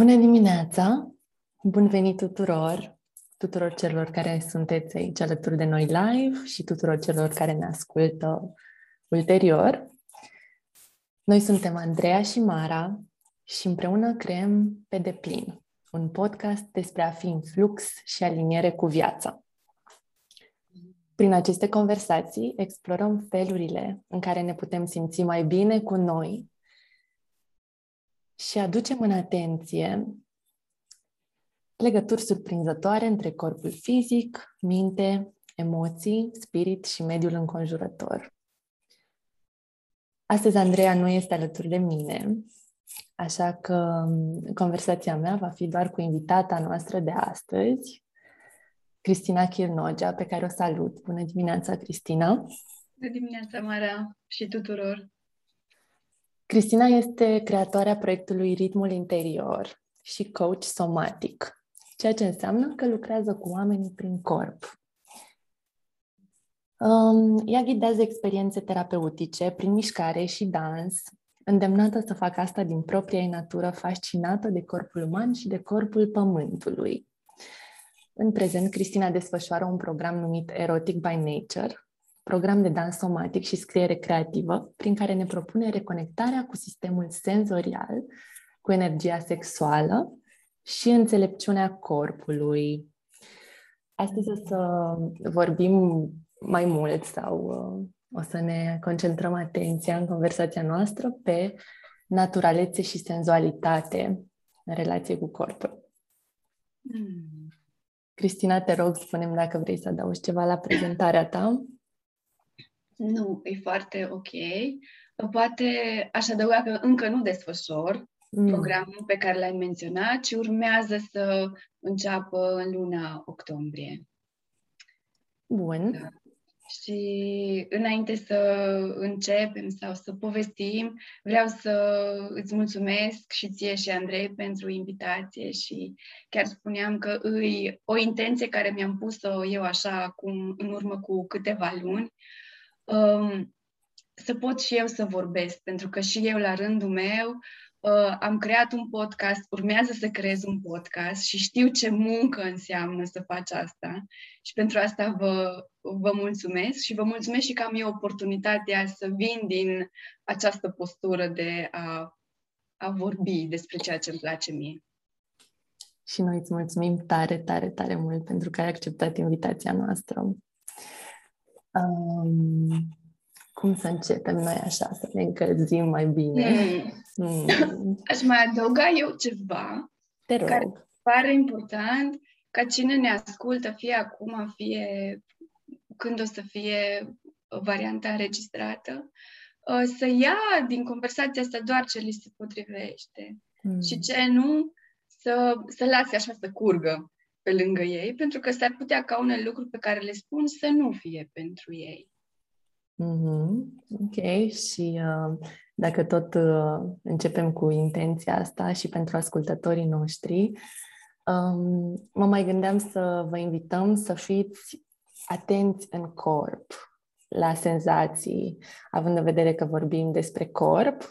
Bună dimineața! Bun venit tuturor, tuturor celor care sunteți aici alături de noi live și tuturor celor care ne ascultă ulterior. Noi suntem Andreea și Mara și împreună creăm Pe deplin, un podcast despre a fi în flux și aliniere cu viața. Prin aceste conversații explorăm felurile în care ne putem simți mai bine cu noi și aducem în atenție legături surprinzătoare între corpul fizic, minte, emoții, spirit și mediul înconjurător. Astăzi Andreea nu este alături de mine, așa că conversația mea va fi doar cu invitata noastră de astăzi, Cristina Chirnogea, pe care o salut. Bună dimineața, Cristina! Bună dimineața, Mara, și tuturor! Cristina este creatoarea proiectului Ritmul Interior și coach somatic, ceea ce înseamnă că lucrează cu oamenii prin corp. Um, ea ghidează experiențe terapeutice prin mișcare și dans, îndemnată să facă asta din propria ei natură fascinată de corpul uman și de corpul pământului. În prezent, Cristina desfășoară un program numit Erotic by Nature, program de dans somatic și scriere creativă, prin care ne propune reconectarea cu sistemul senzorial, cu energia sexuală și înțelepciunea corpului. Astăzi o să vorbim mai mult sau uh, o să ne concentrăm atenția în conversația noastră pe naturalețe și senzualitate în relație cu corpul. Mm. Cristina, te rog, spunem dacă vrei să adaugi ceva la prezentarea ta. Nu, e foarte ok. Poate aș adăuga că încă nu desfășor mm. programul pe care l-ai menționat, ci urmează să înceapă în luna octombrie. Bun. Da. Și înainte să începem sau să povestim, vreau să îți mulțumesc și ție și Andrei pentru invitație și chiar spuneam că îi o intenție care mi-am pus-o eu așa acum, în urmă cu câteva luni, um, să pot și eu să vorbesc, pentru că și eu, la rândul meu, uh, am creat un podcast, urmează să creez un podcast și știu ce muncă înseamnă să faci asta. Și pentru asta vă, vă mulțumesc și vă mulțumesc și că am eu oportunitatea să vin din această postură de a, a vorbi despre ceea ce îmi place mie. Și noi îți mulțumim tare, tare, tare mult pentru că ai acceptat invitația noastră. Um, cum să începem noi așa, să ne încălzim mai bine? Mm. Mm. Aș mai adăuga eu ceva Te rog. care pare important ca cine ne ascultă, fie acum, fie când o să fie varianta înregistrată, uh, să ia din conversația asta doar ce li se potrivește mm. și ce nu, să, să lase așa să curgă pe lângă ei, pentru că s-ar putea ca unele lucruri pe care le spun să nu fie pentru ei. Mm-hmm. Ok, și uh, dacă tot uh, începem cu intenția asta și pentru ascultătorii noștri, um, mă mai gândeam să vă invităm să fiți atenți în corp, la senzații, având în vedere că vorbim despre corp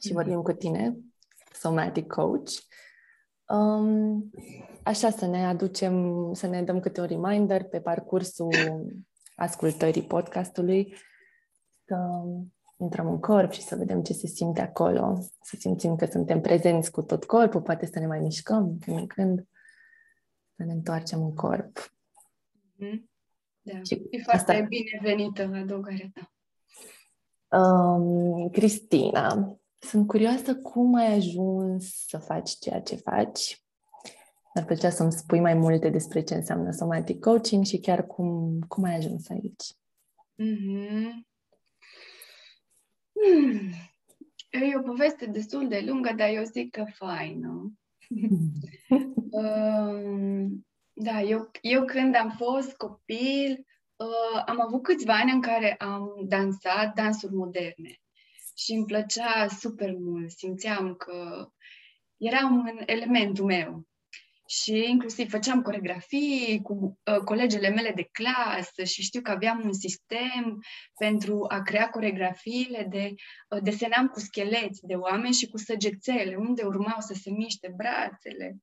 și mm-hmm. vorbim cu tine, somatic coach. Um, așa să ne aducem, să ne dăm câte un reminder pe parcursul ascultării podcastului, să intrăm în corp și să vedem ce se simte acolo, să simțim că suntem prezenți cu tot corpul, poate să ne mai mișcăm când în când, să ne întoarcem în corp. Mm-hmm. Da. Și e foarte asta... binevenită adăugarea ta. Um, Cristina, sunt curioasă cum ai ajuns să faci ceea ce faci. Ar plăcea să-mi spui mai multe despre ce înseamnă somatic coaching și chiar cum, cum ai ajuns aici. Mm-hmm. Hmm. E o poveste destul de lungă, dar eu zic că faină. uh, da, eu, eu când am fost copil, uh, am avut câțiva ani în care am dansat dansuri moderne și îmi plăcea super mult. Simțeam că era un elementul meu. și inclusiv făceam coregrafii cu uh, colegele mele de clasă și știu că aveam un sistem pentru a crea coregrafiile de uh, desenam cu scheleți de oameni și cu săgețele, unde urmau să se miște brațele.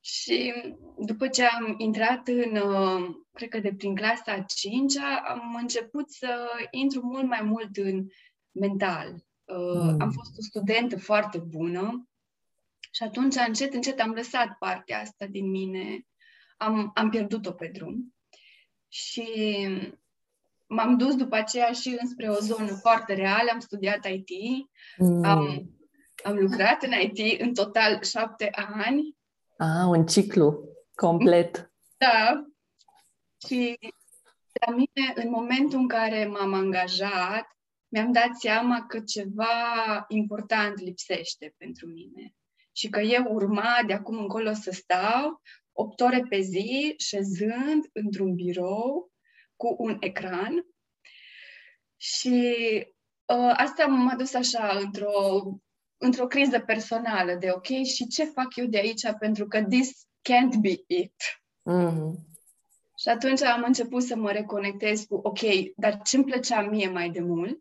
Și după ce am intrat în, uh, cred că de prin clasa a cincea, am început să intru mult mai mult în mental. Uh, mm. Am fost o studentă foarte bună, și atunci, încet, încet, am lăsat partea asta din mine. Am, am pierdut-o pe drum. Și m-am dus după aceea și înspre o zonă foarte reală. Am studiat IT. Mm. Am, am lucrat în IT în total șapte ani. Ah, un ciclu complet. Da. Și la mine, în momentul în care m-am angajat, mi-am dat seama că ceva important lipsește pentru mine și că eu urma de acum încolo să stau 8 ore pe zi, șezând într-un birou cu un ecran. Și uh, asta m-a dus așa într-o, într-o criză personală de ok, și ce fac eu de aici pentru că this can't be it. Mm-hmm. Și atunci am început să mă reconectez cu ok, dar ce îmi plăcea mie mai de mult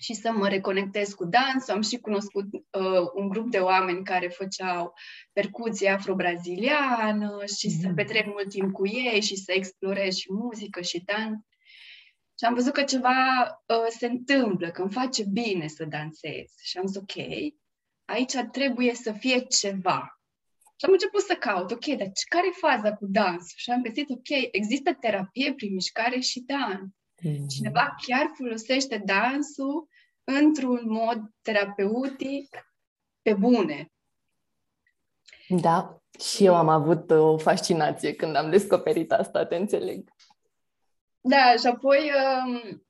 și să mă reconectez cu dansul. Am și cunoscut uh, un grup de oameni care făceau percuție afro-braziliană și mm. să petrec mult timp cu ei și să explorez și muzică și dans. Și am văzut că ceva uh, se întâmplă, că îmi face bine să dansez. Și am zis, ok, aici trebuie să fie ceva. Și am început să caut, ok, dar care e faza cu dans? Și am găsit, ok, există terapie prin mișcare și dans. Mm-hmm. Cineva chiar folosește dansul într-un mod terapeutic pe bune. Da, și eu am avut o fascinație când am descoperit asta, te înțeleg. Da, și apoi um,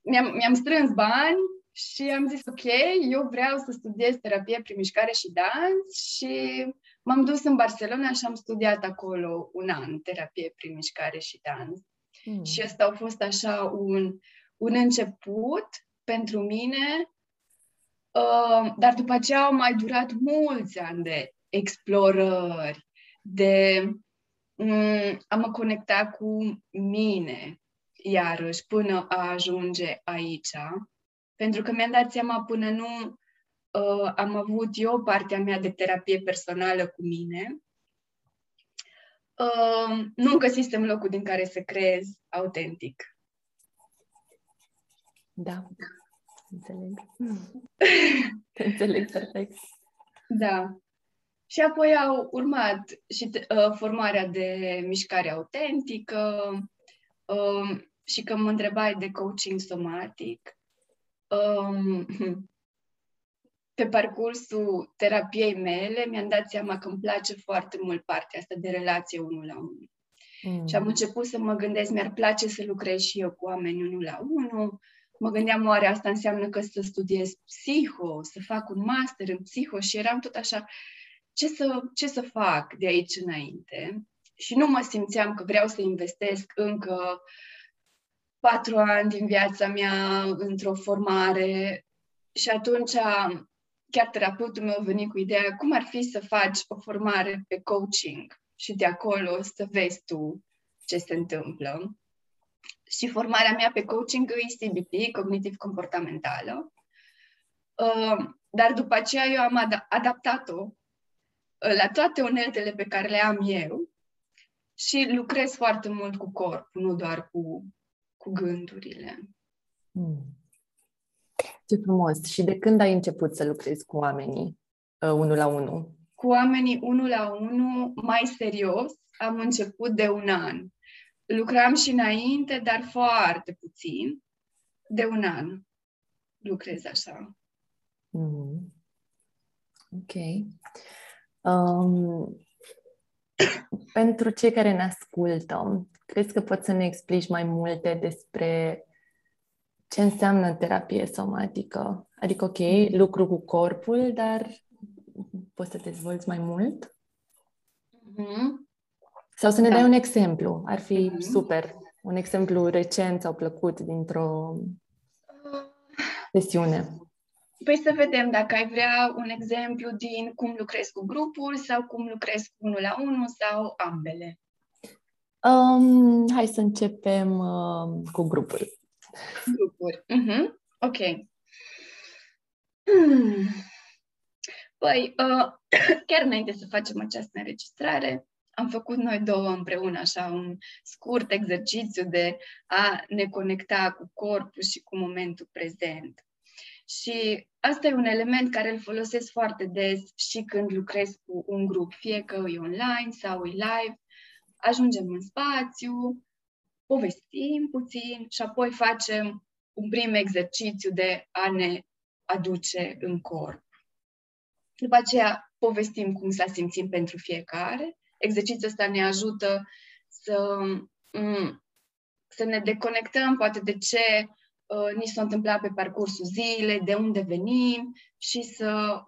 mi-am, mi-am strâns bani și am zis, ok, eu vreau să studiez terapie prin mișcare și dans și m-am dus în Barcelona și am studiat acolo un an terapie prin mișcare și dans. Mm. Și ăsta a fost așa un, un început pentru mine, uh, dar după aceea au mai durat mulți ani de explorări, de um, a mă conecta cu mine, iarăși, până a ajunge aici. Pentru că mi-am dat seama până nu uh, am avut eu partea mea de terapie personală cu mine, uh, nu găsisem locul din care să creez autentic. Da, înțeleg. înțeleg perfect. Da. Și apoi au urmat și uh, formarea de mișcare autentică uh, și că mă întrebai de coaching somatic. Um, pe parcursul terapiei mele mi-am dat seama că îmi place foarte mult partea asta de relație unul la unul. Mm. Și am început să mă gândesc, mi-ar place să lucrez și eu cu oameni unul la unul. Mă gândeam, oare asta înseamnă că să studiez psiho, să fac un master în psiho și eram tot așa, ce să, ce să fac de aici înainte? Și nu mă simțeam că vreau să investesc încă patru ani din viața mea într-o formare și atunci chiar terapeutul meu a venit cu ideea cum ar fi să faci o formare pe coaching și de acolo să vezi tu ce se întâmplă. Și formarea mea pe coaching e CBT, cognitiv comportamentală. Uh, dar după aceea eu am ad- adaptat-o uh, la toate uneltele pe care le am eu și lucrez foarte mult cu corpul, nu doar cu, cu gândurile. Hmm. Ce frumos! Și de când ai început să lucrezi cu oamenii uh, unul la unul? Cu oamenii unul la unul, mai serios, am început de un an. Lucram și înainte, dar foarte puțin. De un an lucrez așa. Mm. Ok. Um, pentru cei care ne ascultă, crezi că poți să ne explici mai multe despre ce înseamnă terapie somatică. Adică, ok, mm. lucru cu corpul, dar poți să te dezvolți mai mult? Mm-hmm. Sau să ne da. dai un exemplu. Ar fi mm-hmm. super. Un exemplu recent sau plăcut dintr-o sesiune. Păi să vedem dacă ai vrea un exemplu din cum lucrezi cu grupuri sau cum lucrezi cu unul la unul sau ambele. Um, hai să începem uh, cu grupuri. Grupuri. Uh-huh. Ok. Hmm. Păi, uh, chiar înainte să facem această înregistrare, am făcut noi două împreună așa un scurt exercițiu de a ne conecta cu corpul și cu momentul prezent. Și asta e un element care îl folosesc foarte des și când lucrez cu un grup, fie că e online sau e live. Ajungem în spațiu, povestim puțin și apoi facem un prim exercițiu de a ne aduce în corp. După aceea povestim cum s-a simțit pentru fiecare. Exercițiul ăsta ne ajută să, mm, să ne deconectăm poate de ce uh, ni s-a întâmplat pe parcursul zilei, de unde venim și să,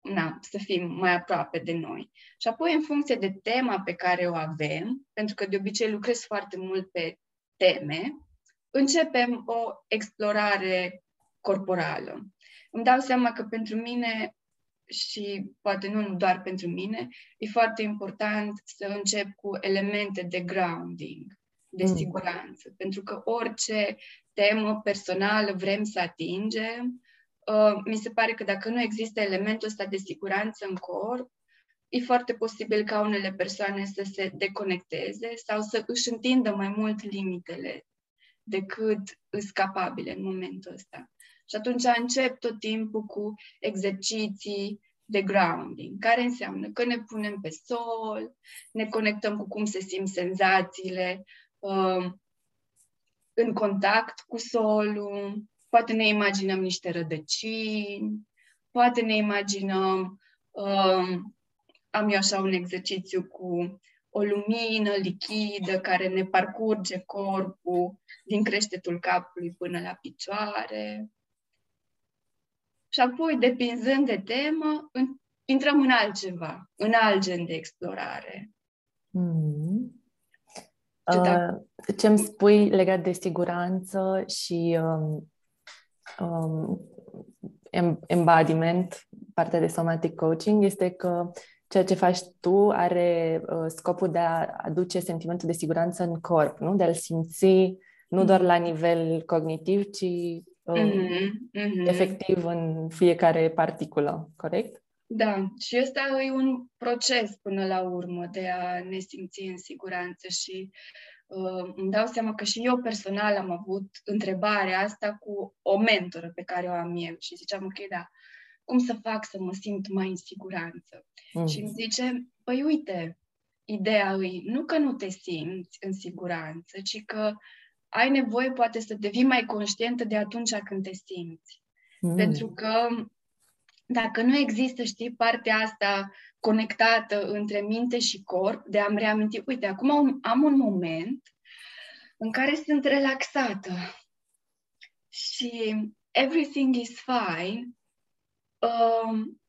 na, să fim mai aproape de noi. Și apoi, în funcție de tema pe care o avem, pentru că de obicei lucrez foarte mult pe teme, începem o explorare corporală. Îmi dau seama că pentru mine și poate nu doar pentru mine, e foarte important să încep cu elemente de grounding, de mm. siguranță, pentru că orice temă personală vrem să atingem, uh, mi se pare că dacă nu există elementul ăsta de siguranță în corp, e foarte posibil ca unele persoane să se deconecteze sau să își întindă mai mult limitele decât îs capabile în momentul ăsta. Și atunci încep tot timpul cu exerciții de grounding, care înseamnă că ne punem pe sol, ne conectăm cu cum se simt senzațiile uh, în contact cu solul, poate ne imaginăm niște rădăcini, poate ne imaginăm, uh, am eu așa un exercițiu cu o lumină lichidă care ne parcurge corpul din creștetul capului până la picioare. Și apoi, depinzând de temă, în, intrăm în altceva, în alt gen de explorare. Mm. Uh, ce îmi spui legat de siguranță și um, um, embodiment, partea de somatic coaching, este că ceea ce faci tu are uh, scopul de a aduce sentimentul de siguranță în corp, nu? De a-l simți nu doar la nivel cognitiv, ci mm-hmm, mm-hmm. efectiv în fiecare particulă, corect? Da, și ăsta e un proces până la urmă de a ne simți în siguranță și uh, îmi dau seama că și eu personal am avut întrebarea asta cu o mentoră pe care o am eu și ziceam, ok, da, cum să fac să mă simt mai în siguranță? Mm. Și îmi zice, păi uite, ideea e nu că nu te simți în siguranță, ci că ai nevoie poate să devii mai conștientă de atunci când te simți. Mm. Pentru că dacă nu există, știi, partea asta conectată între minte și corp, de a-mi reaminti, uite, acum am, am un moment în care sunt relaxată și everything is fine, um,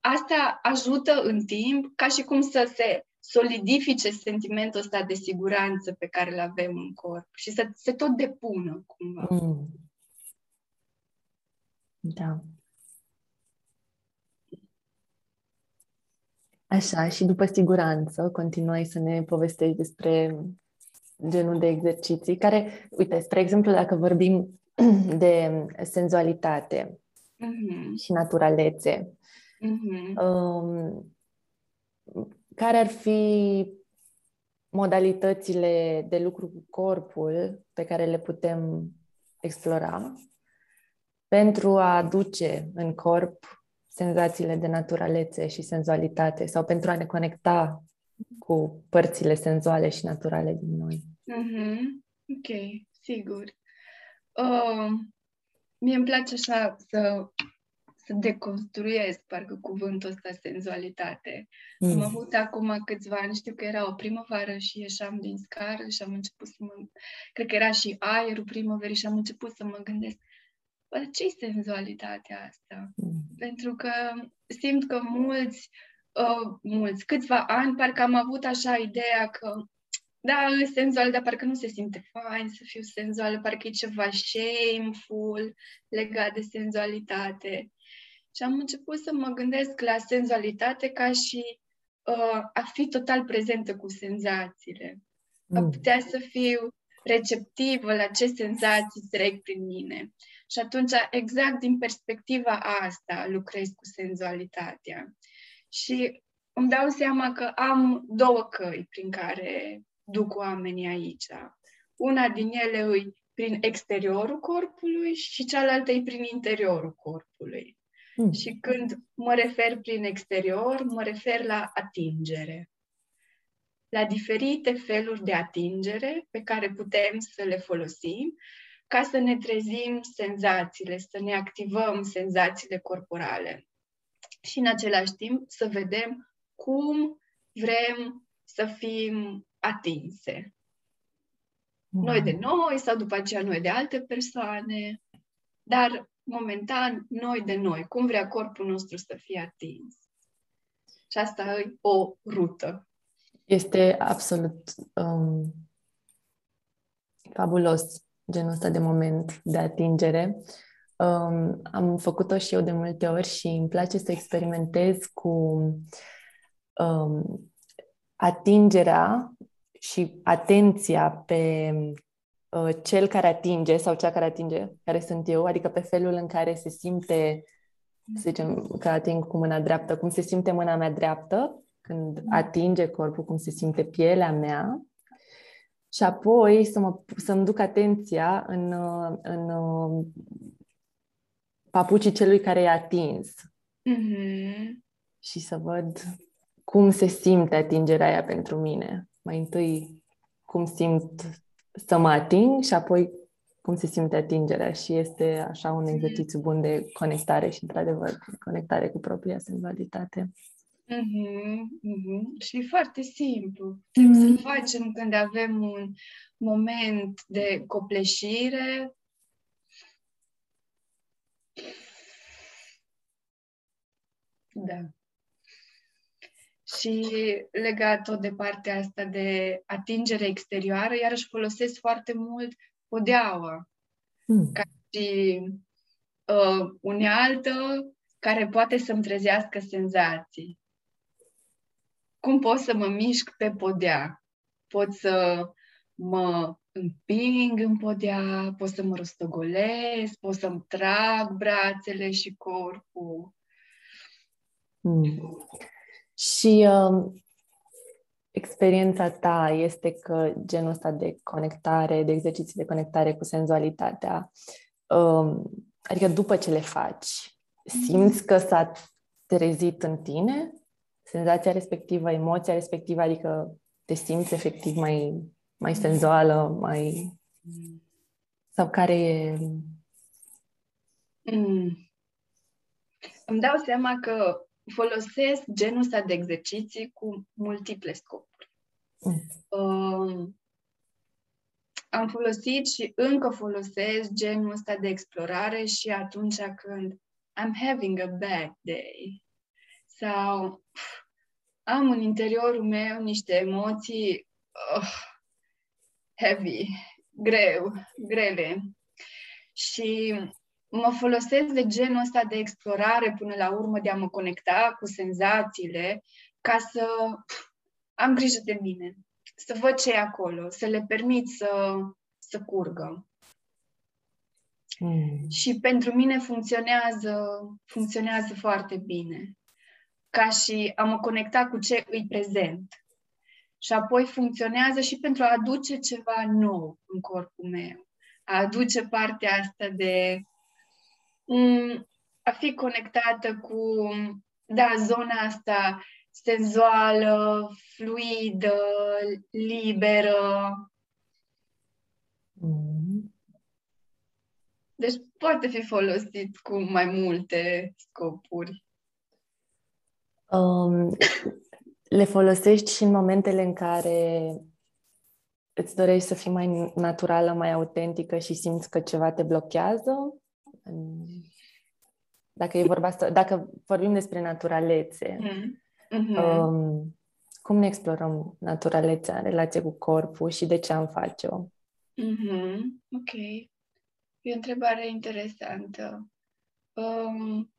asta ajută în timp ca și cum să se solidifice sentimentul ăsta de siguranță pe care îl avem în corp și să se tot depună cumva. Mm. Da. Așa, și după siguranță, continuai să ne povestești despre genul de exerciții care, uite, spre exemplu, dacă vorbim de senzualitate uh-huh. și naturalețe, uh-huh. um, care ar fi modalitățile de lucru cu corpul pe care le putem explora pentru a aduce în corp senzațiile de naturalețe și senzualitate sau pentru a ne conecta cu părțile senzuale și naturale din noi. Mm-hmm. Ok, sigur. Uh, mie îmi place așa să să deconstruiesc, parcă cuvântul ăsta, senzualitate. Mm. Am avut acum câțiva ani, știu că era o primăvară și ieșeam din scară și am început să mă... Cred că era și aerul primăverii și am început să mă gândesc bă, ce e senzualitatea asta? Mm. Pentru că simt că mulți, uh, mulți, câțiva ani, parcă am avut așa ideea că da, senzuală, dar parcă nu se simte fain să fiu senzuală, parcă e ceva shameful legat de senzualitate. Și am început să mă gândesc la senzualitate ca și uh, a fi total prezentă cu senzațiile. Mm. A putea să fiu receptivă la ce senzații trec prin mine. Și atunci, exact din perspectiva asta, lucrez cu senzualitatea. Și îmi dau seama că am două căi prin care duc oamenii aici. Una din ele e prin exteriorul corpului și cealaltă e prin interiorul corpului. Mm. Și când mă refer prin exterior, mă refer la atingere. La diferite feluri de atingere pe care putem să le folosim ca să ne trezim senzațiile, să ne activăm senzațiile corporale. Și în același timp să vedem cum vrem să fim atinse. Wow. Noi de noi sau după aceea noi de alte persoane, dar momentan noi de noi, cum vrea corpul nostru să fie atins. Și asta e o rută. Este absolut um, fabulos genul ăsta de moment de atingere. Um, am făcut-o și eu de multe ori și îmi place să experimentez cu um, atingerea și atenția pe uh, cel care atinge sau cea care atinge, care sunt eu, adică pe felul în care se simte, să zicem că ating cu mâna dreaptă, cum se simte mâna mea dreaptă când mm. atinge corpul, cum se simte pielea mea și apoi să mă, să-mi duc atenția în, uh, în uh, papucii celui care i-a atins. Mm-hmm. Și să văd cum se simte atingerea aia pentru mine. Mai întâi cum simt să mă ating și apoi cum se simte atingerea și este așa un exercițiu bun de conectare și, într-adevăr, conectare cu propria senzualitate. Mm-hmm, mm-hmm. Și e foarte simplu. Trebuie mm-hmm. să facem când avem un moment de copleșire. Da și legat tot de partea asta de atingere exterioară, iarăși folosesc foarte mult podeaua mm. ca și uh, unealtă care poate să-mi trezească senzații. Cum pot să mă mișc pe podea? Pot să mă împing în podea, pot să mă rostogolesc, pot să-mi trag brațele și corpul. Mm. Și uh, experiența ta este că genul ăsta de conectare, de exerciții de conectare cu senzualitatea, uh, adică după ce le faci, simți că s-a trezit în tine senzația respectivă, emoția respectivă, adică te simți efectiv mai, mai senzuală, mai... Sau care e... Mm. Îmi dau seama că folosesc genul ăsta de exerciții cu multiple scopuri. Mm. Uh, am folosit și încă folosesc genul ăsta de explorare și atunci când I'm having a bad day sau am în interiorul meu niște emoții uh, heavy, greu, grele. Și mă folosesc de genul ăsta de explorare până la urmă, de a mă conecta cu senzațiile, ca să am grijă de mine, să văd ce e acolo, să le permit să, să curgă. Mm. Și pentru mine funcționează, funcționează foarte bine. Ca și a mă conecta cu ce îi prezent. Și apoi funcționează și pentru a aduce ceva nou în corpul meu. A aduce partea asta de Mm, a fi conectată cu, da, zona asta senzuală, fluidă, liberă. Mm. Deci poate fi folosit cu mai multe scopuri. Um, le folosești și în momentele în care îți dorești să fii mai naturală, mai autentică și simți că ceva te blochează? Dacă e vorba asta, dacă vorbim despre naturalețe, mm. hmm um, cum ne explorăm naturalețea în relație cu corpul și de ce am face-o. Mm-hmm. Ok. E o întrebare interesantă. Um,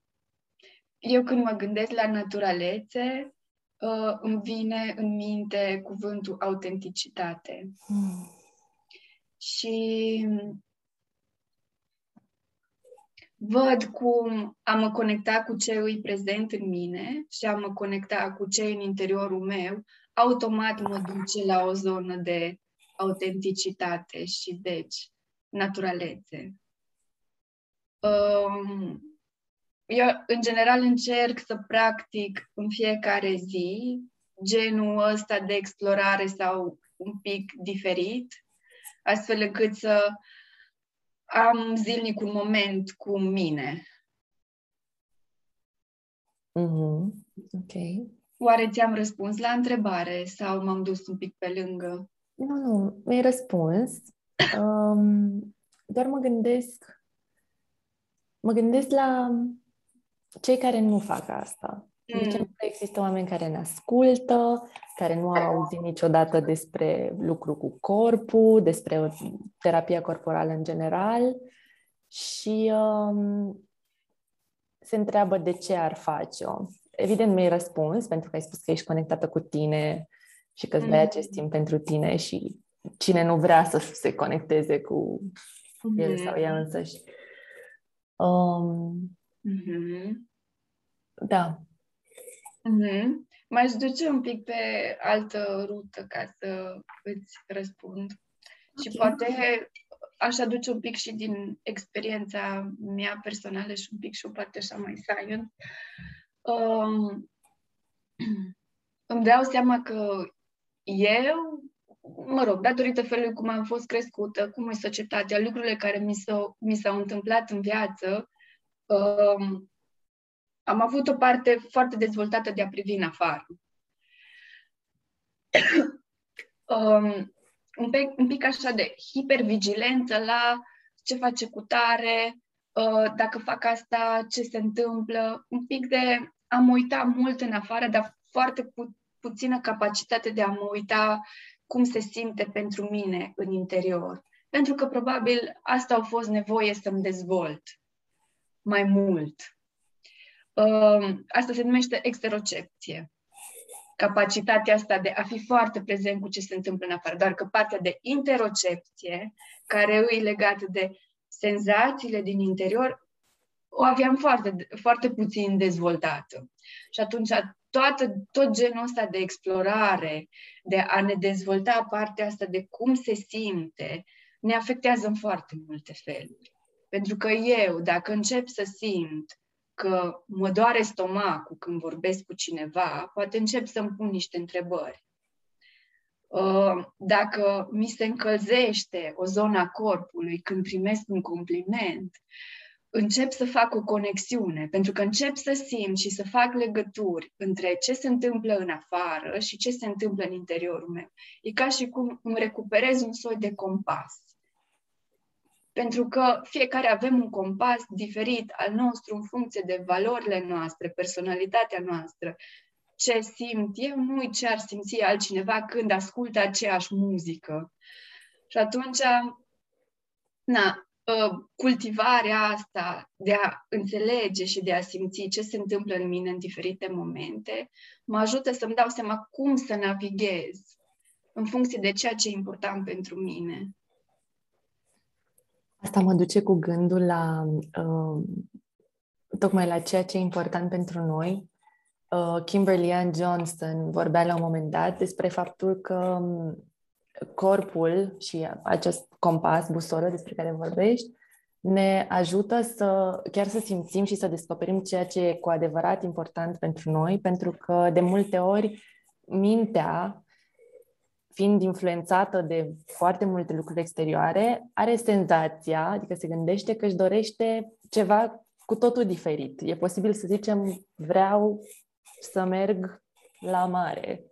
eu când mă gândesc la naturalețe, uh, îmi vine în minte cuvântul autenticitate. Mm. Și văd cum a mă conecta cu ce îi prezent în mine și a mă conecta cu ce în interiorul meu, automat mă duce la o zonă de autenticitate și, deci, naturalețe. Um, eu, în general, încerc să practic în fiecare zi genul ăsta de explorare sau un pic diferit, astfel încât să am zilnic un moment cu mine. Mm-hmm. Ok. Oare ți-am răspuns la întrebare sau m-am dus un pic pe lângă? Nu, nu, mi-ai răspuns. Um, doar mă gândesc mă gândesc la cei care nu fac asta. Mm. De că există oameni care ne ascultă, care nu au auzit niciodată despre lucru cu corpul, despre terapia corporală în general și um, se întreabă de ce ar face-o. Evident, mi-ai răspuns, pentru că ai spus că ești conectată cu tine și că îți dai mm. acest timp pentru tine și cine nu vrea să se conecteze cu mm-hmm. el sau ea însăși. Um, mm-hmm. Da. Mm-hmm. M-aș duce un pic pe altă rută ca să îți răspund. Okay. Și poate aș aduce un pic și din experiența mea personală și un pic și o parte așa mai science. Um, îmi dau seama că eu, mă rog, datorită felului cum am fost crescută, cum e societatea, lucrurile care mi s-au, mi s-au întâmplat în viață, um, am avut o parte foarte dezvoltată de a privi în afară. um, un, pic, un pic așa de hipervigilență la ce face cu tare, uh, dacă fac asta, ce se întâmplă, un pic de a mă uita mult în afară, dar foarte pu- puțină capacitate de a mă uita cum se simte pentru mine în interior. Pentru că probabil asta au fost nevoie să-mi dezvolt mai mult. Um, asta se numește exterocepție. Capacitatea asta de a fi foarte prezent cu ce se întâmplă în afară, doar că partea de interocepție, care e legată de senzațiile din interior, o aveam foarte, foarte puțin dezvoltată. Și atunci toată, tot genul ăsta de explorare, de a ne dezvolta partea asta de cum se simte, ne afectează în foarte multe feluri. Pentru că eu, dacă încep să simt că mă doare stomacul când vorbesc cu cineva, poate încep să-mi pun niște întrebări. Uh, dacă mi se încălzește o zonă a corpului când primesc un compliment, încep să fac o conexiune, pentru că încep să simt și să fac legături între ce se întâmplă în afară și ce se întâmplă în interiorul meu. E ca și cum îmi recuperez un soi de compas. Pentru că fiecare avem un compas diferit al nostru în funcție de valorile noastre, personalitatea noastră. Ce simt eu nu ce ar simți altcineva când ascultă aceeași muzică. Și atunci, na, ă, cultivarea asta de a înțelege și de a simți ce se întâmplă în mine în diferite momente, mă ajută să-mi dau seama cum să navighez în funcție de ceea ce e important pentru mine. Asta mă duce cu gândul la uh, tocmai la ceea ce e important pentru noi. Uh, Kimberly Ann Johnston vorbea la un moment dat despre faptul că um, corpul și acest compas, busolă despre care vorbești, ne ajută să chiar să simțim și să descoperim ceea ce e cu adevărat important pentru noi, pentru că de multe ori mintea fiind influențată de foarte multe lucruri exterioare, are senzația, adică se gândește că își dorește ceva cu totul diferit. E posibil să zicem, vreau să merg la mare.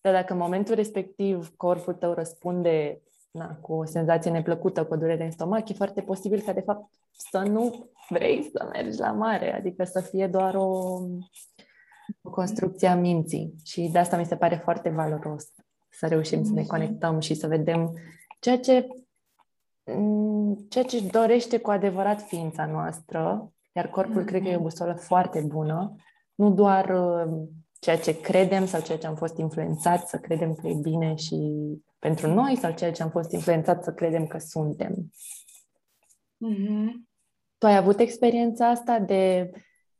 Dar dacă în momentul respectiv corpul tău răspunde na, cu o senzație neplăcută, cu o durere în stomac, e foarte posibil ca, de fapt, să nu vrei să mergi la mare, adică să fie doar o, O construcție a minții. Și de asta mi se pare foarte valoros să reușim să ne Mhm. conectăm și să vedem ceea ce, mm, ceea ce își dorește cu adevărat ființa noastră. Iar corpul cred că e o Mhm. busolă foarte bună. Nu doar uh, ceea ce credem sau ceea ce am fost influențați să credem că e bine și pentru noi sau ceea ce am fost influențați să credem că suntem. Mhm. Tu ai avut experiența asta de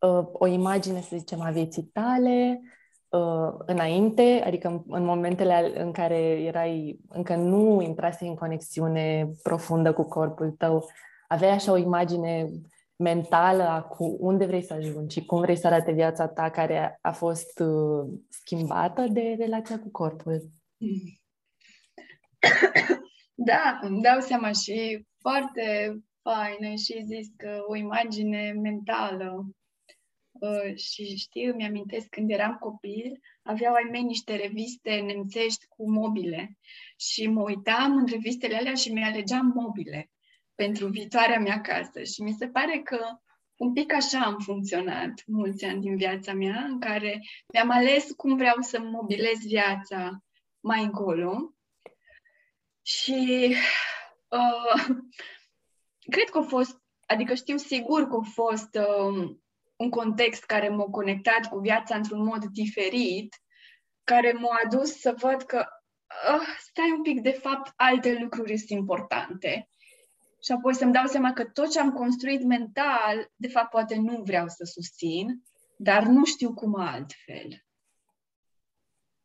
uh, o imagine, să zicem, a vieții tale uh, înainte, adică în, în momentele al- în care erai, încă nu intrase în conexiune profundă cu corpul tău, aveai așa o imagine mentală a cu unde vrei să ajungi și cum vrei să arate viața ta care a fost uh, schimbată de relația cu corpul. Da, îmi dau seama și foarte faină și zis că o imagine mentală. Uh, și știu, îmi amintesc când eram copil, aveau ai mei niște reviste nemțești cu mobile și mă uitam în revistele alea și mi-alegeam mobile pentru viitoarea mea casă. Și mi se pare că un pic așa am funcționat mulți ani din viața mea, în care mi-am ales cum vreau să mobilez viața mai încolo. Și uh, cred că a fost, adică știu sigur că a fost uh, un context care m-a conectat cu viața într-un mod diferit, care m-a adus să văd că uh, stai un pic, de fapt, alte lucruri sunt importante. Și apoi să-mi dau seama că tot ce am construit mental, de fapt, poate nu vreau să susțin, dar nu știu cum altfel.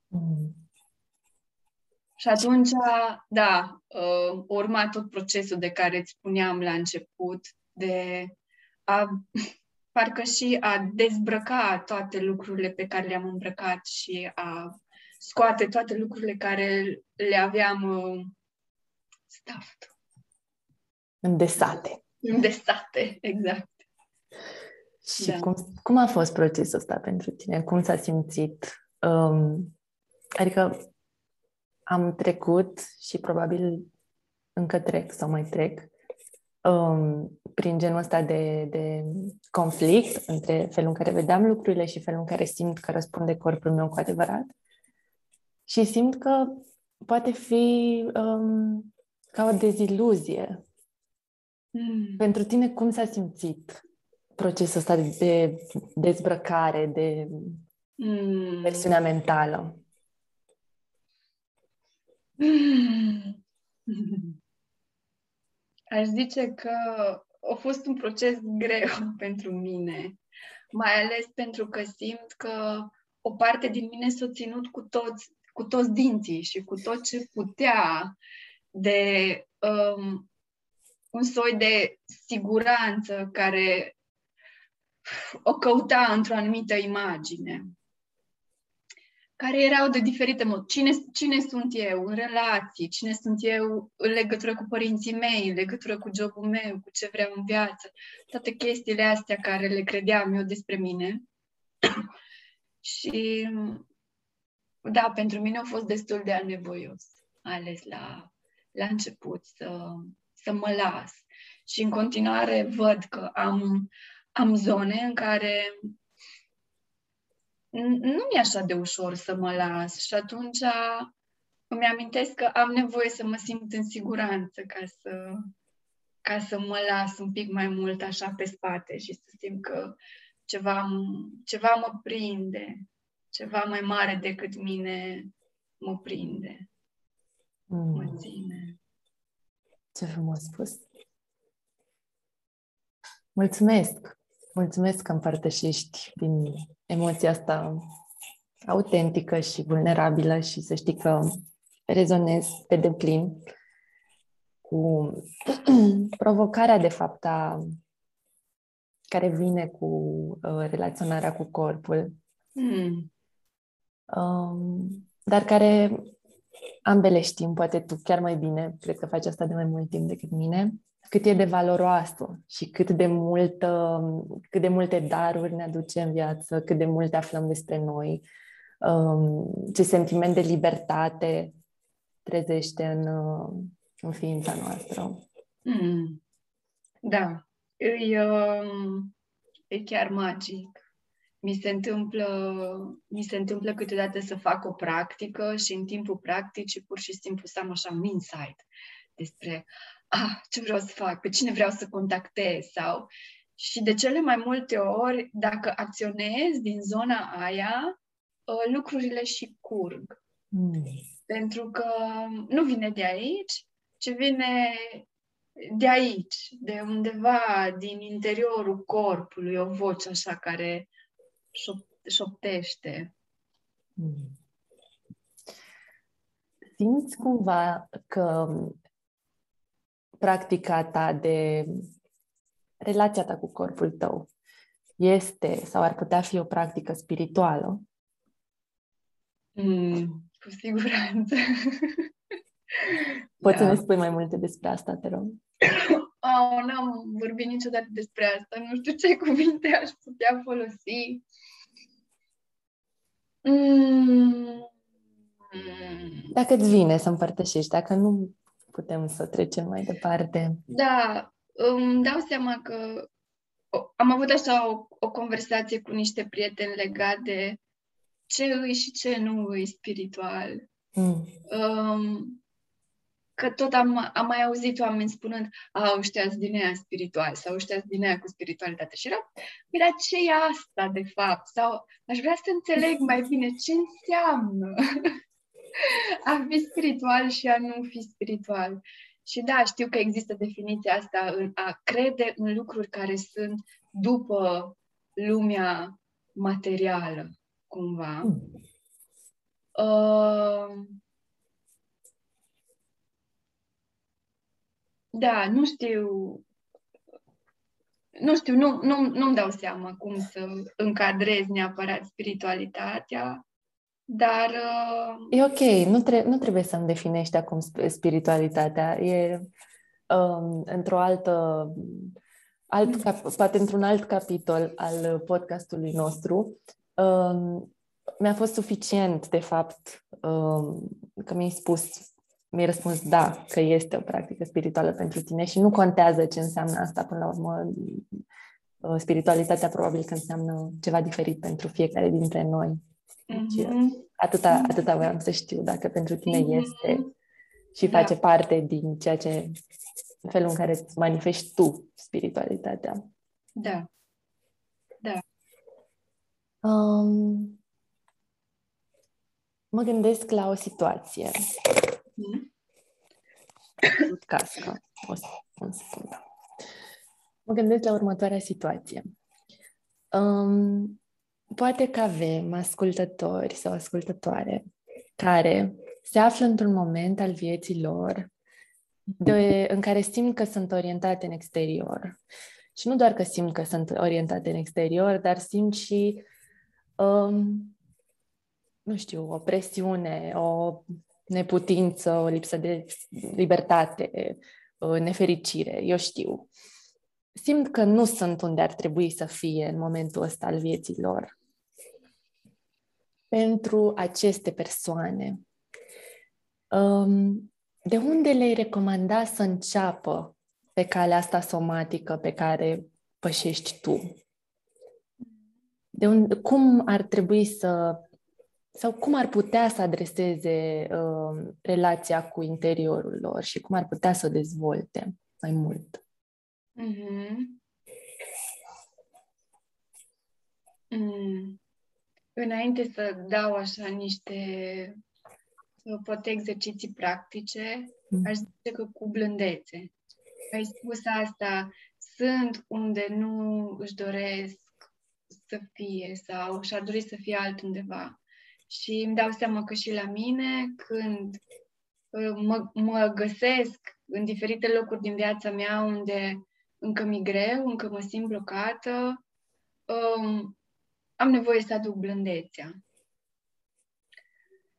Mm. Și atunci, da, uh, urma tot procesul de care îți spuneam la început, de a, parcă și a dezbrăca toate lucrurile pe care le-am îmbrăcat și a scoate toate lucrurile care le aveam uh, stuffed, Îndesate. îndesate, exact. Și Da. cum, cum a fost procesul ăsta pentru tine? Cum s-a simțit? Um, adică am trecut și probabil încă trec sau mai trec um, prin genul ăsta de, de conflict între felul în care vedeam lucrurile și felul în care simt că răspunde corpul meu cu adevărat. Și simt că poate fi um, ca o deziluzie. Mm. Pentru tine, cum s-a simțit procesul ăsta de dezbrăcare, de Mm. versiunea mentală? Aș zice că a fost un proces greu pentru mine, mai ales pentru că simt că o parte din mine s-a ținut cu toți, cu toți dinții și cu tot ce putea de um, un soi de siguranță care o căuta într-o anumită imagine care erau de diferite mod. Cine, cine sunt eu în relații, cine sunt eu în legătură cu părinții mei, în legătură cu jobul meu, cu ce vreau în viață, toate chestiile astea care le credeam eu despre mine. Și da, pentru mine a fost destul de anevoios, ales la, la început, să, să mă las. Și în continuare văd că am, am zone în care nu mi-e așa de ușor să mă las și atunci îmi amintesc că am nevoie să mă simt în siguranță ca să, ca să mă las un pic mai mult așa pe spate și să simt că ceva, ceva mă prinde, ceva mai mare decât mine mă prinde, Mm. mă ține. Ce frumos spus! Mulțumesc! Mulțumesc că împărtășești din emoția asta autentică și vulnerabilă și să știi că rezonez pe deplin cu provocarea, de fapt, a, care vine cu uh, relaționarea cu corpul, Mm. um, dar care ambele știm, poate tu chiar mai bine, cred că faci asta de mai mult timp decât mine, cât e de valoroasă și cât de, multă, cât de multe daruri ne aduce în viață, cât de multe aflăm despre noi, um, ce sentiment de libertate trezește în, uh, în ființa noastră. Mm. Da, e, um, e chiar magic. mi se întâmplă, mi se întâmplă câteodată să fac o practică și în timpul practicii pur și simplu să am așa un insight despre ah, ce vreau să fac, pe cine vreau să contactez sau și de cele mai multe ori, dacă acționez din zona aia, ă, lucrurile și curg. Mm. Pentru că nu vine de aici, ci vine de aici, de undeva din interiorul corpului, o voce așa care șoptește. Hmm. Simți cumva că practica ta de relația ta cu corpul tău este sau ar putea fi o practică spirituală? Mm, cu siguranță. Poți da. să ne spui mai multe despre asta, te rog? Oh, n-am vorbit niciodată despre asta. Nu știu ce cuvinte aș putea folosi. Mm. Dacă îți vine să împărtășești, dacă nu putem să trecem mai departe. Da, îmi dau seama că am avut așa o, o conversație cu niște prieteni legat de ce îi și ce nu îi spiritual. Mm. Um, că tot am, am mai auzit oameni spunând, a, ăștia din ea spiritual sau ăștia din ea cu spiritualitate. Și era, păi, dar ce e asta, de fapt? Sau aș vrea să înțeleg mai bine ce înseamnă a fi spiritual și a nu fi spiritual. Și da, știu că există definiția asta în a crede în lucruri care sunt după lumea materială, cumva. Mm. Uh, Da, nu știu. Nu știu, nu, nu, nu-mi dau seama cum să încadrez neapărat spiritualitatea, dar... Uh... E ok, nu, tre- nu trebuie să-mi definești acum spiritualitatea. E um, într-o altă... Alt cap- poate într-un alt capitol al podcastului nostru. Um, mi-a fost suficient, de fapt, um, că mi-ai spus mi-ai răspuns da, că este o practică spirituală pentru tine și nu contează ce înseamnă asta până la urmă. Uh, spiritualitatea probabil că înseamnă ceva diferit pentru fiecare dintre noi. Deci, mm-hmm. atâta, atâta voiam să știu dacă pentru tine mm-hmm. este și da. face parte din ceea ce, felul în care îți manifesti tu spiritualitatea. Da. Da. Um, mă gândesc la o situație Mm. Casca. O, o secundă. Mă gândesc la următoarea situație. Um, poate că avem ascultători sau ascultătoare care se află într-un moment al vieții lor de, în care simt că sunt orientate în exterior. Și nu doar că simt că sunt orientate în exterior, dar simt și, um, nu știu, o presiune, o neputință, o lipsă de libertate, nefericire, eu știu. Simt că nu sunt unde ar trebui să fie în momentul ăsta al vieții lor. Pentru aceste persoane, um, de unde le-ai recomanda să înceapă pe calea asta somatică pe care pășești tu? De unde, cum ar trebui să sau cum ar putea să adreseze uh, relația cu interiorul lor și cum ar putea să o dezvolte mai mult. Mm-hmm. Mm. Înainte să dau așa niște poate exerciții practice, mm. aș zice că cu blândețe. Ai spus asta, sunt unde nu își doresc să fie sau și-ar dori să fie altundeva. Și îmi dau seama că și la mine, când uh, mă, mă găsesc în diferite locuri din viața mea unde încă mi greu, încă mă simt blocată, um, am nevoie să aduc blândețea.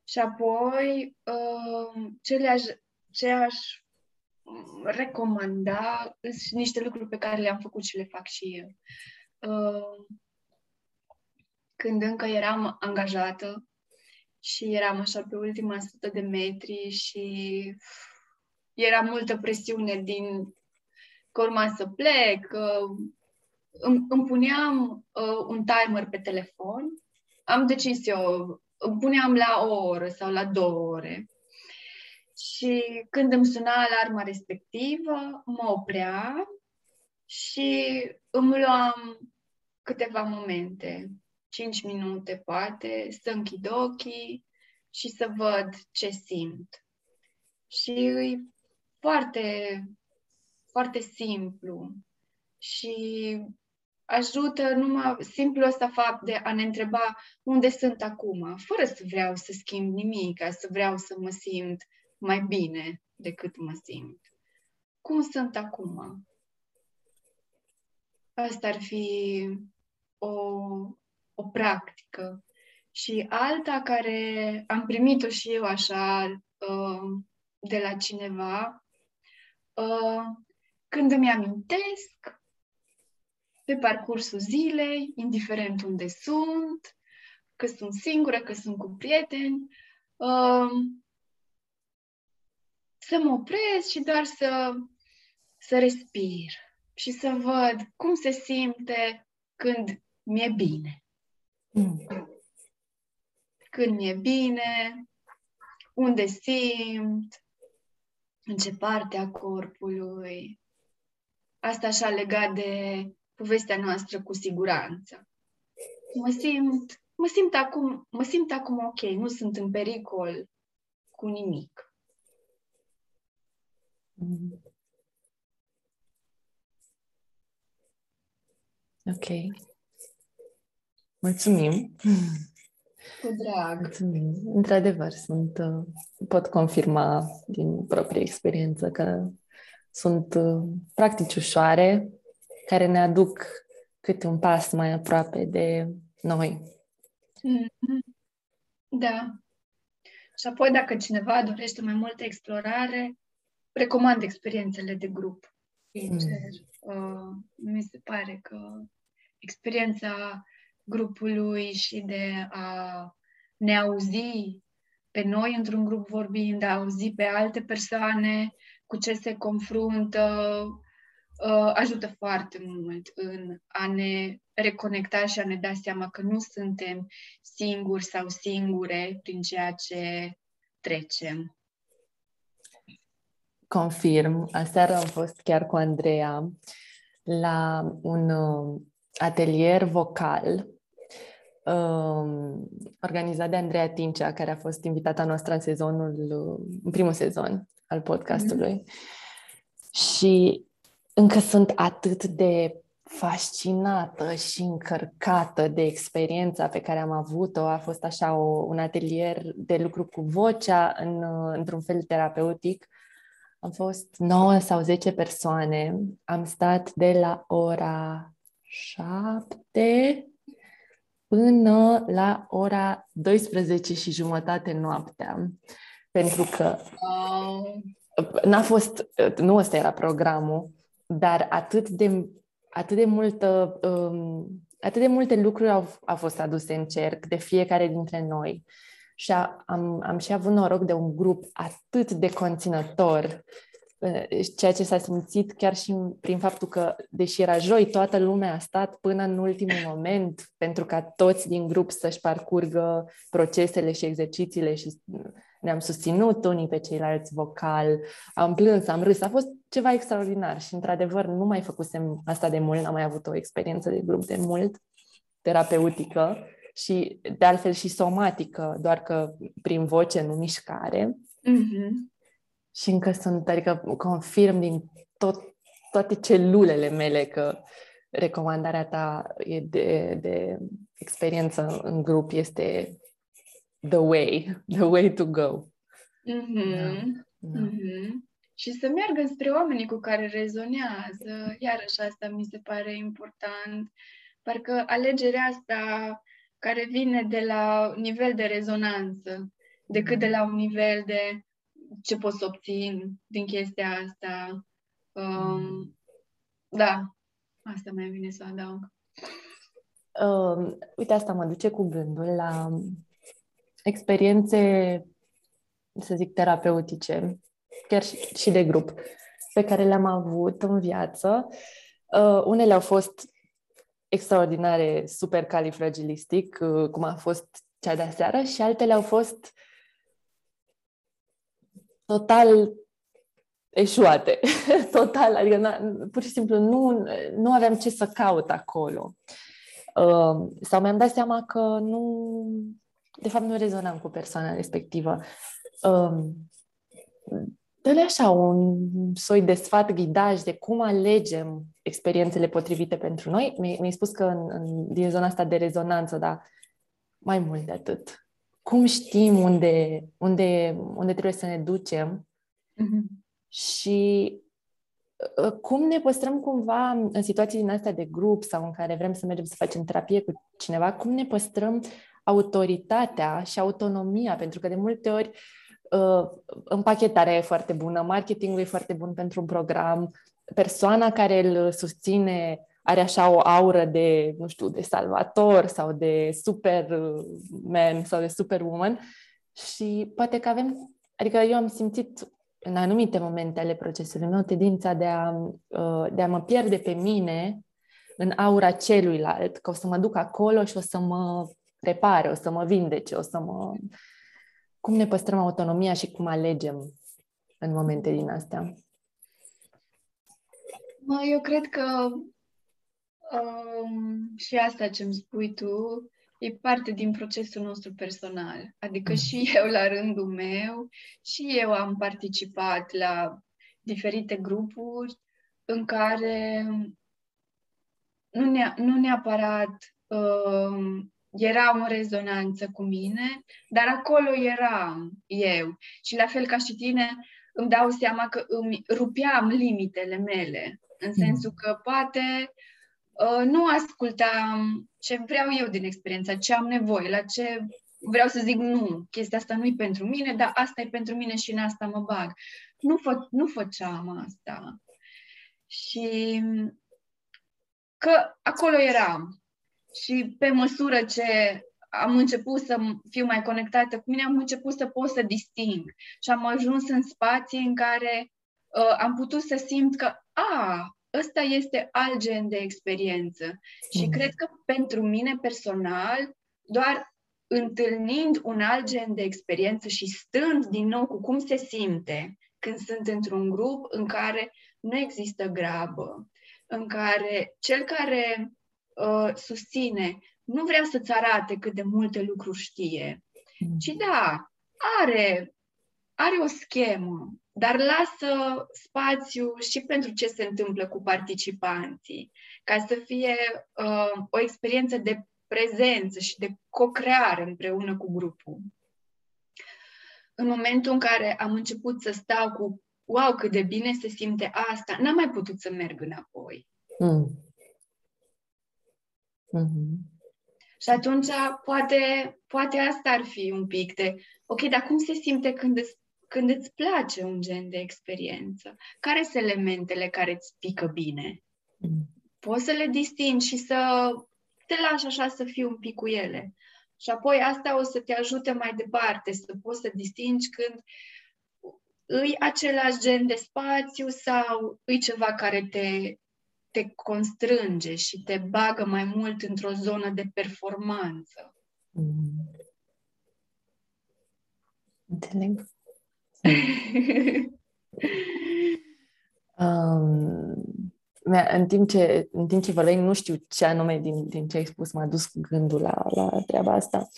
Și apoi, um, ce, le-aș, ce aș recomanda sunt niște lucruri pe care le-am făcut și le fac și eu. Um, când încă eram angajată, și eram așa pe ultima sută de metri și era multă presiune din că urma să plec, că îmi, îmi puneam uh, un timer pe telefon, am decis eu, îmi puneam la o oră sau la două ore. Și când îmi suna alarma respectivă, mă oprea și îmi luam câteva momente, 5 minute poate, să închid ochii și să văd ce simt. Și e foarte, foarte simplu și ajută numai simplu ăsta fapt de a ne întreba unde sunt acum, fără să vreau să schimb nimic, să vreau să mă simt mai bine decât mă simt. Cum sunt acum? Asta ar fi o, o practică. Și alta care am primit-o și eu așa uh, de la cineva, uh, când îmi amintesc pe parcursul zilei, indiferent unde sunt, că sunt singură, că sunt cu prieteni, uh, să mă opresc și doar să, să respir și să văd cum se simte când mi-e bine. Mm. Când mi-e bine, unde simt, în ce parte a corpului. Asta așa legat de povestea noastră cu siguranță. Mă simt, mă simt acum, mă simt acum ok, nu sunt în pericol cu nimic. Ok. Mulțumim. Cu drag. Mulțumim. Într-adevăr, sunt, uh, pot confirma din proprie experiență că sunt uh, practici ușoare care ne aduc câte un pas mai aproape de noi. Mm-hmm. Da. Și apoi, dacă cineva dorește mai multă explorare, recomand experiențele de grup. Sincer. Mm. Uh, mi se pare că experiența grupului și de a ne auzi pe noi într-un grup vorbind, de a auzi pe alte persoane cu ce se confruntă, uh, ajută foarte mult în a ne reconecta și a ne da seama că nu suntem singuri sau singure prin ceea ce trecem. Confirm. Aseară am fost chiar cu Andreea la un uh, atelier vocal um, organizat de Andreea Tincea, care a fost invitata noastră în sezonul, în primul sezon al podcastului. Mm-hmm. Și încă sunt atât de fascinată și încărcată de experiența pe care am avut-o. A fost așa o, un atelier de lucru cu vocea în, într-un fel terapeutic am fost 9 sau 10 persoane. Am stat de la ora 7 până la ora 12 și jumătate noaptea. Pentru că n-a fost, nu ăsta era programul, dar atât de, atât de multă, um, atât de multe lucruri au, au fost aduse în cerc de fiecare dintre noi. Și am, am și avut noroc de un grup atât de conținător, ceea ce s-a simțit chiar și prin faptul că, deși era joi, toată lumea a stat până în ultimul moment pentru ca toți din grup să-și parcurgă procesele și exercițiile și ne-am susținut unii pe ceilalți vocal, am plâns, am râs, a fost ceva extraordinar și, într-adevăr, nu mai făcusem asta de mult, n-am mai avut o experiență de grup de mult, terapeutică, și de altfel și somatică, doar că prin voce, nu mișcare. Mm-hmm. Și încă sunt, adică confirm din tot, toate celulele mele că recomandarea ta e de, de experiență în grup este the way, the way to go. Mm-hmm. Da. Da. Mm-hmm. Și să meargă spre oamenii cu care rezonează. Iarăși asta mi se pare important. Parcă alegerea asta care vine de la nivel de rezonanță, decât de la un nivel de ce pot să obțin din chestia asta. Um, da, asta mai vine să adaug. Uh, uite, asta mă duce cu gândul la experiențe, să zic, terapeutice, chiar și, și de grup, pe care le-am avut în viață. Uh, unele au fost extraordinare, super califragilistic, uh, cum a fost cea de seară, și altele au fost total eșuate. total, adică na, pur și simplu nu, nu aveam ce să caut acolo. Uh, sau mi-am dat seama că nu, de fapt nu rezonam cu persoana respectivă. Uh, dă așa un soi de sfat, ghidaj de cum alegem experiențele potrivite pentru noi. Mi- ai spus că în, în, din zona asta de rezonanță, dar mai mult de atât. Cum știm unde, unde, unde trebuie să ne ducem mm-hmm. și ă, cum ne păstrăm cumva în situații din astea de grup sau în care vrem să mergem să facem terapie cu cineva, cum ne păstrăm autoritatea și autonomia, pentru că de multe ori uh, uh, împachetarea e foarte bună, marketingul e foarte bun pentru un program, persoana care îl susține are așa o aură de, nu știu, de salvator sau de superman sau de superwoman și poate că avem, adică eu am simțit în anumite momente ale procesului meu tendința de a, uh, de a mă pierde pe mine în aura celuilalt, că o să mă duc acolo și o să mă repare, o să mă vindece, o să mă cum ne păstrăm autonomia și cum alegem în momente din astea? Eu cred că um, și asta ce îmi spui tu e parte din procesul nostru personal. Adică și mm. eu, la rândul meu, și eu am participat la diferite grupuri în care nu, ne- nu neapărat um, era în rezonanță cu mine, dar acolo eram eu. Și la fel ca și tine, îmi dau seama că îmi rupeam limitele mele, în mm. sensul că poate uh, nu ascultam ce vreau eu din experiența, ce am nevoie, la ce vreau să zic nu, chestia asta nu e pentru mine, dar asta e pentru mine și în asta mă bag. Nu, fă, nu făceam asta. Și că acolo eram. Și pe măsură ce am început să fiu mai conectată cu mine, am început să pot să disting. Și am ajuns în spații în care uh, am putut să simt că, a, ăsta este alt gen de experiență. Mm. Și cred că pentru mine personal, doar întâlnind un alt gen de experiență și stând din nou cu cum se simte când sunt într-un grup în care nu există grabă, în care cel care uh, susține, nu vrea să-ți arate cât de multe lucruri știe, mm. ci da, are, are o schemă, dar lasă spațiu și pentru ce se întâmplă cu participanții, ca să fie uh, o experiență de prezență și de co-creare împreună cu grupul. În momentul în care am început să stau cu wow, cât de bine se simte asta, n-am mai putut să merg înapoi. Mm. Mm-hmm. Și atunci poate, poate asta ar fi un pic de, ok, dar cum se simte când îți, când îți place un gen de experiență? Care sunt elementele care îți pică bine? Mm. Poți să le distingi și să te lași așa să fii un pic cu ele. Și apoi asta o să te ajute mai departe, să poți să distingi când îi același gen de spațiu sau îi ceva care te te constrânge și te bagă mai mult într-o zonă de performanță. Mm. Înțeleg. um, în timp ce, în timp ce vorbeai, nu știu ce anume din, din ce ai spus m-a dus gândul la, la treaba asta.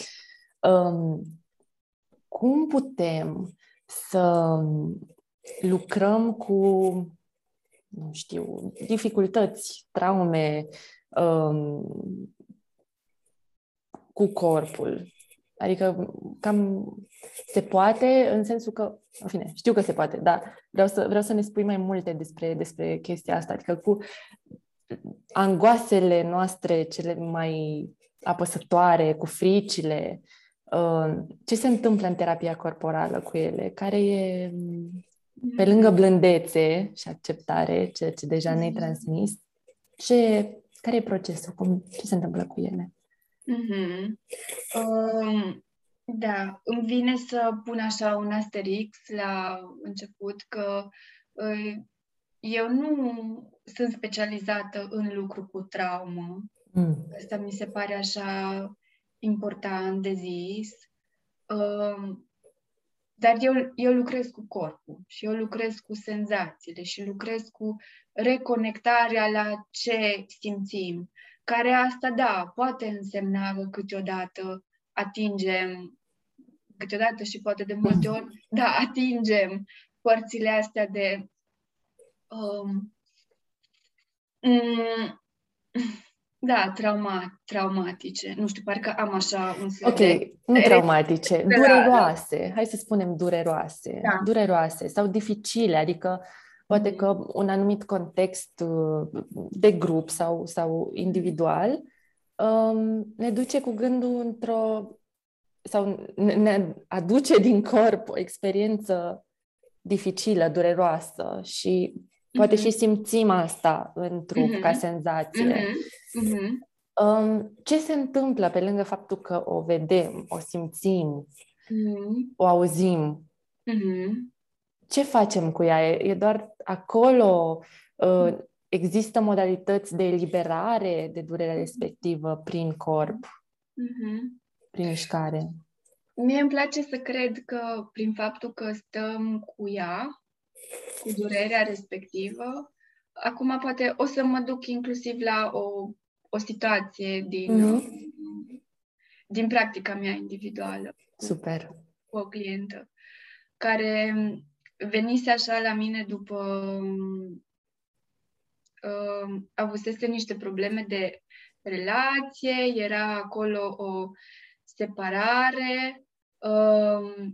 Um, cum putem să lucrăm cu nu știu, dificultăți, traume um, cu corpul. Adică cam se poate în sensul că, în fine, știu că se poate, dar vreau să, vreau să ne spui mai multe despre, despre chestia asta. Adică cu angoasele noastre cele mai apăsătoare, cu fricile, uh, ce se întâmplă în terapia corporală cu ele? Care e pe lângă blândețe și acceptare, ceea ce deja ne-ai mm-hmm. transmis, ce, care e procesul? Cum, ce se întâmplă cu ele? Mm-hmm. Um, da, îmi vine să pun așa un asterix la început că uh, eu nu sunt specializată în lucru cu traumă. Mm. Asta mi se pare așa important de zis. Uh, dar eu, eu lucrez cu corpul și eu lucrez cu senzațiile și lucrez cu reconectarea la ce simțim. Care asta, da, poate însemna că câteodată atingem, câteodată și poate de multe ori, da, atingem părțile astea de um, mm, da, trauma, traumatice. Nu știu, parcă am așa un fel Ok, de... nu traumatice, da, dureroase. Hai să spunem dureroase. Da. Dureroase sau dificile, adică poate Mhm. că un anumit context uh, de grup sau, sau individual um, ne duce cu gândul într-o sau ne- ne aduce din corp o experiență dificilă, dureroasă și poate Mhm. și simțim asta în trup Mhm. ca senzație. Mhm, mhm, Um, ce se întâmplă pe lângă faptul că o vedem, o simțim, mhm, o auzim? mhm. Ce facem cu ea? E, e doar acolo? Uh, există modalități de eliberare de durerea respectivă prin corp, Mhm. prin mișcare? Mie îmi place să cred că prin faptul că stăm cu ea, cu durerea respectivă, acum poate o să mă duc inclusiv la o, o situație din, Mhm. din practica mea individuală. Super. cu o clientă care venise așa la mine după uh, avusese niște probleme de relație, era acolo o separare, uh,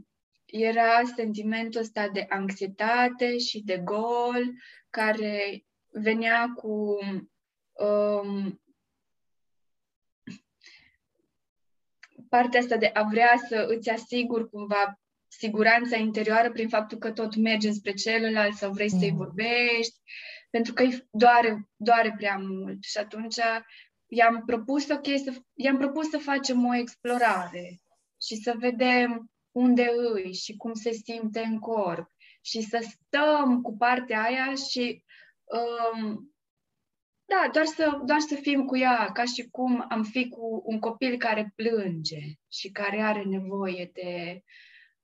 era sentimentul ăsta de anxietate și de gol care venea cu um, partea asta de a vrea să îți asiguri cumva siguranța interioară prin faptul că tot mergi înspre celălalt sau vrei să-i Mm. vorbești, pentru că îi doare, doare prea mult. Și atunci i-am propus, ok, să, i-am propus să facem o explorare și să vedem unde îi și cum se simte în corp și să stăm cu partea aia și um, da, doar să, doar să fim cu ea, ca și cum am fi cu un copil care plânge și care are nevoie de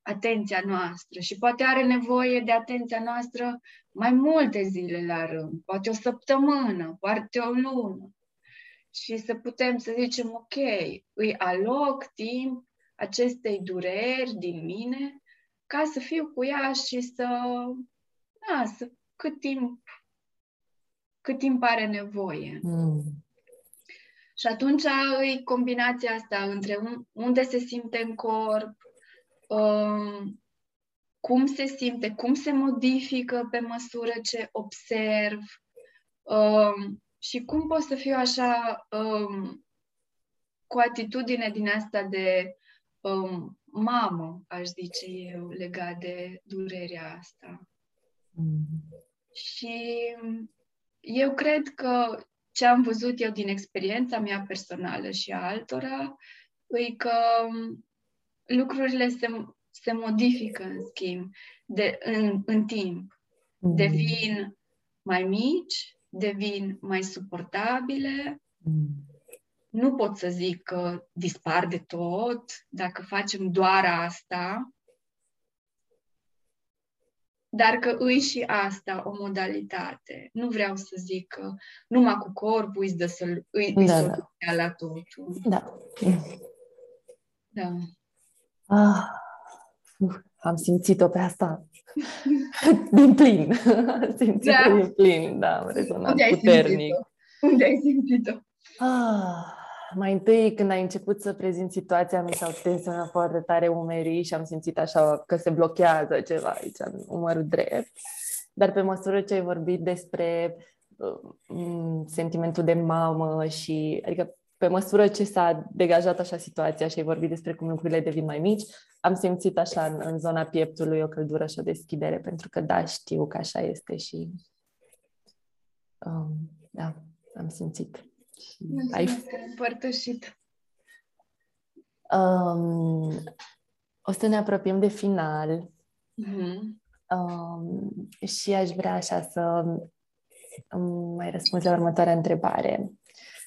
atenția noastră și poate are nevoie de atenția noastră mai multe zile la rând, poate o săptămână, poate o lună. Și să putem să zicem, ok, îi aloc timp acestei dureri din mine ca să fiu cu ea și să, da, să cât timp cât timp are nevoie. Mm. Și atunci e combinația asta între un, unde se simte în corp, um, cum se simte, cum se modifică pe măsură ce observ um, și cum pot să fiu așa um, cu atitudine din asta de um, mamă, aș zice eu, legat de durerea asta. Mm. Și eu cred că ce am văzut eu din experiența mea personală și a altora e că lucrurile se, se modifică, în schimb, de, în, în timp. Mm. Devin mai mici, devin mai suportabile. Mm. Nu pot să zic că dispar de tot dacă facem doar asta, dar că îi și asta o modalitate. Nu vreau să zic că numai cu corpul îi dă să îi, îi Da, da. soluția la totul. Da. Da. Ah, uf, am simțit-o pe asta din plin. Am simțit-o Da. din plin, da, am rezonat Unde ai puternic. simțit-o? Unde ai simțit-o? Ah, mai întâi, când ai început să prezint situația, mi s-au tensionat foarte tare umerii și am simțit așa că se blochează ceva aici în umărul drept. Dar pe măsură ce ai vorbit despre uh, m, sentimentul de mamă și, adică pe măsură ce s-a degajat așa situația și ai vorbit despre cum lucrurile devin mai mici, am simțit așa în, în zona pieptului o căldură și o deschidere, pentru că da, știu că așa este și um, da, am simțit. Și ai Mulțumesc că ai împărtășit. Um, o să ne apropiem de final Mhm. um, și aș vrea așa să îmi mai răspunzi la următoarea întrebare.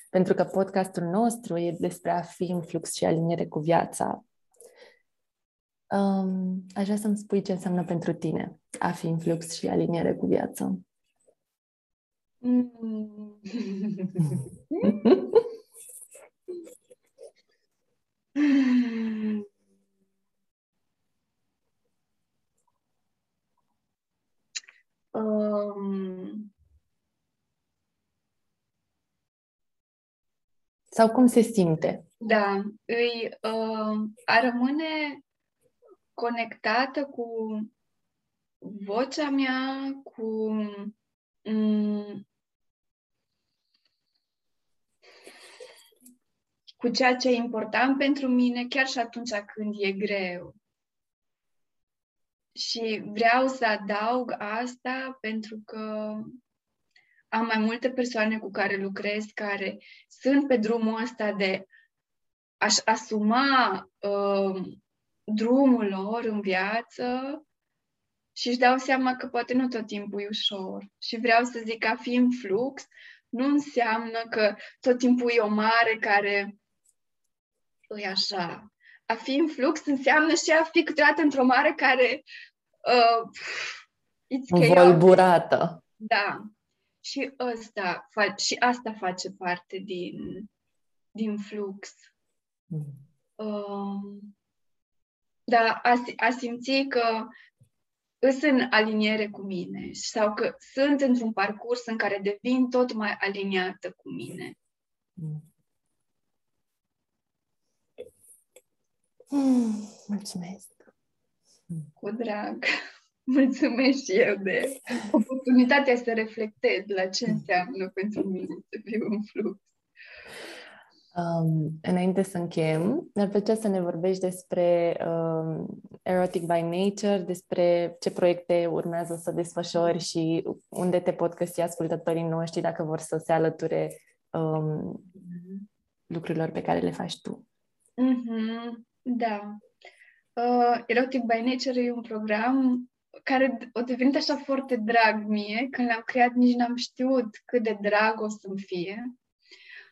pentru că podcastul nostru e despre a fi în flux și aliniere cu viața. Um, aș vrea să-mi spui ce înseamnă pentru tine a fi în flux și aliniere cu viața. Mm. um... Sau cum se simte? Da, îi, uh, a rămâne conectată cu vocea mea, cu um, cu ceea ce e important pentru mine, chiar și atunci când e greu. Și vreau să adaug asta pentru că am mai multe persoane cu care lucrez care sunt pe drumul ăsta de a-și asuma uh, drumul lor în viață și își dau seama că poate nu tot timpul e ușor. Și vreau să zic că a fi în flux nu înseamnă că tot timpul e o mare care e așa. A fi în flux înseamnă și a fi câteodată într-o mare care uh, Volburată. Da. Și asta, și asta face parte din, din flux. Mm. Uh, da, a, a simți că sunt în aliniere cu mine sau că sunt într-un parcurs în care devin tot mai aliniată cu mine. Mm. Mulțumesc! Cu drag! Mulțumesc și eu de oportunitatea să reflectez la ce înseamnă pentru mine să fiu în flux. Um, înainte să încheiem, ne-ar plăcea să ne vorbești despre um, Erotic by Nature, despre ce proiecte urmează să desfășori și unde te pot găsi ascultătorii noștri dacă vor să se alăture um, mm-hmm. lucrurilor pe care le faci tu. Mm-hmm. Da. Uh, Erotic by Nature e un program care o devenit așa foarte drag mie. Când l-am creat, nici n-am știut cât de drag o să-mi fie.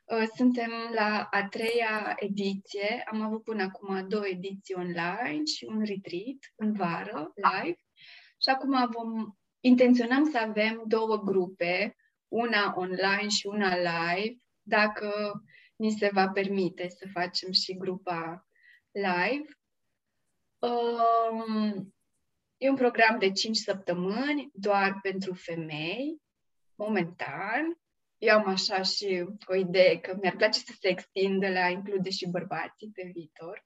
Uh, suntem la a treia ediție. Am avut până acum două ediții online și un retreat în vară, live. Și acum vom intenționăm să avem două grupe, una online și una live, dacă ni se va permite să facem și grupa live. Um, e un program de 5 săptămâni doar pentru femei, momentan. Eu am așa și o idee că mi-ar place să se extindă la include și bărbații pe viitor.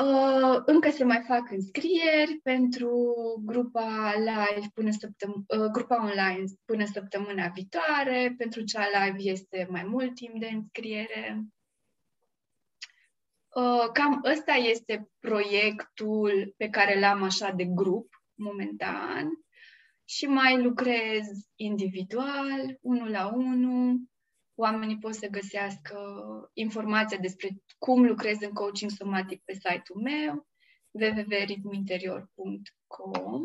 Uh, încă se mai fac înscrieri pentru grupa live până săptăm- uh, grupa online până săptămâna viitoare. Pentru cea live este mai mult timp de înscriere. Uh, cam ăsta este proiectul pe care l-am așa de grup momentan și mai lucrez individual, unul la unul. Oamenii pot să găsească informația despre cum lucrez în coaching somatic pe site-ul meu www.ritmuinterior.com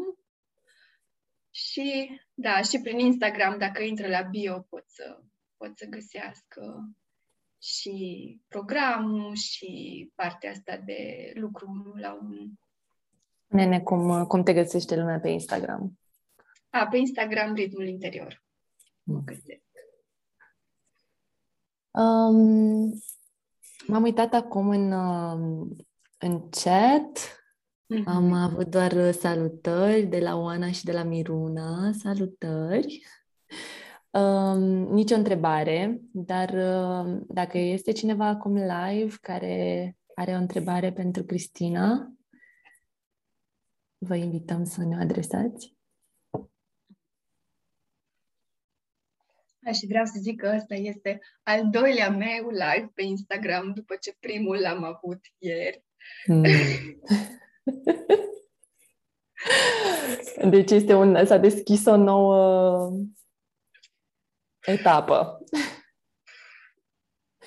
și, da, și prin Instagram, dacă intră la bio, pot să, pot să găsească și programul și partea asta de lucru unul la unul. Nene, cum, cum te găsește lumea pe Instagram? A, pe Instagram Ritmul Interior. Mă găsesc. Um, m-am uitat acum în, um, în chat. Mm-hmm. Am avut doar salutări de la Oana și de la Miruna. Salutări! Um, nicio întrebare, dar uh, dacă este cineva acum live care are o întrebare pentru Cristina, vă invităm să ne adresați. Da, și vreau să zic că ăsta este al doilea meu live pe Instagram după ce primul l-am avut ieri. Mm. deci este un, s-a deschis o nouă etapă.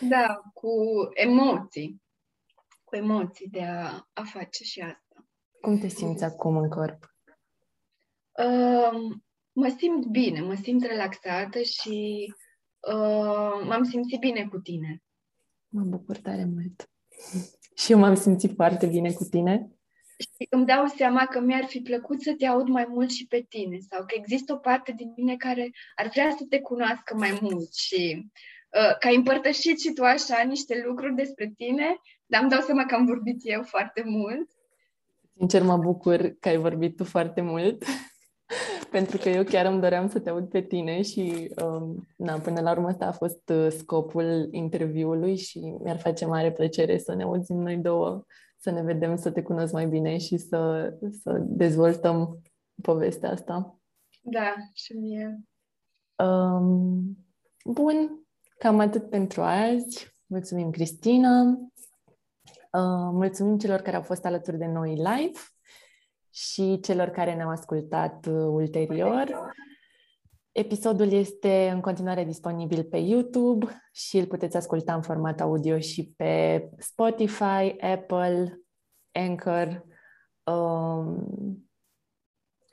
Da, cu emoții. Cu emoții de a, a face și asta. Cum te simți acum în corp? Uh, mă simt bine, mă simt relaxată și uh, m-am simțit bine cu tine. Mă bucur tare mult. Și eu m-am simțit foarte bine cu tine. Și îmi dau seama că mi-ar fi plăcut să te aud mai mult și pe tine sau că există o parte din mine care ar vrea să te cunoască mai mult și uh, că ai împărtășit și tu așa niște lucruri despre tine, dar îmi dau seama că am vorbit eu foarte mult. Sincer, mă bucur că ai vorbit tu foarte mult, pentru că eu chiar îmi doream să te aud pe tine și, um, na, până la urmă, asta a fost uh, scopul interviului și mi-ar face mare plăcere să ne auzim noi două, să ne vedem, să te cunosc mai bine și să, să dezvoltăm povestea asta. Da, și mie. Um, bun, cam atât pentru azi. Mulțumim, Cristina. Uh, mulțumim celor care au fost alături de noi live și celor care ne-au ascultat uh, ulterior. Episodul este în continuare disponibil pe YouTube și îl puteți asculta în format audio și pe Spotify, Apple, Anchor um,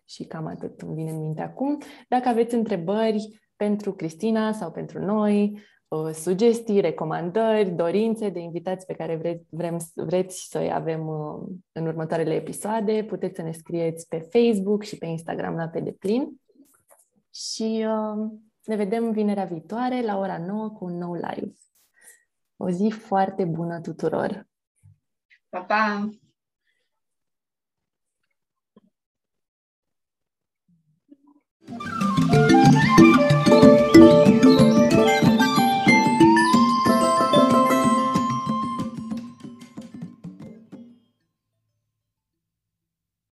și cam atât îmi vine în minte acum. Dacă aveți întrebări pentru Cristina sau pentru noi, Uh, sugestii, recomandări, dorințe de invitați pe care vreți, vrem, vreți să-i avem uh, în următoarele episoade, puteți să ne scrieți pe Facebook și pe Instagram la pe deplin. Și uh, ne vedem vinerea viitoare la ora 9 cu un nou live. O zi foarte bună tuturor! Pa, pa!